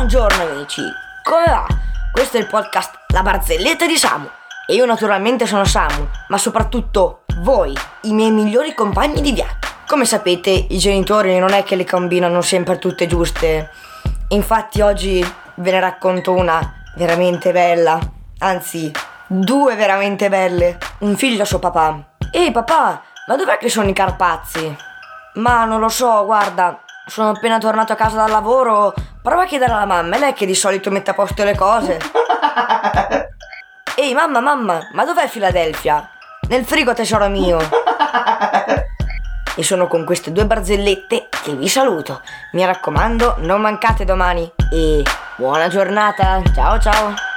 Buongiorno amici, come va? Questo è il podcast La barzelletta di Samu e io naturalmente sono Samu, ma soprattutto voi, i miei migliori compagni di viaggio. Come sapete, i genitori non è che le combinano sempre tutte giuste. Infatti oggi ve ne racconto una veramente bella, anzi, due veramente belle. Un figlio a suo papà. Ehi papà, ma dov'è che sono i Carpazzi? Ma non lo so, guarda, sono appena tornato a casa dal lavoro. Prova a chiedere alla mamma, è lei che di solito mette a posto le cose. Ehi mamma, mamma, ma dov'è Filadelfia? Nel frigo tesoro mio. E sono con queste due barzellette che vi saluto. Mi raccomando, non mancate domani. E buona giornata. Ciao ciao.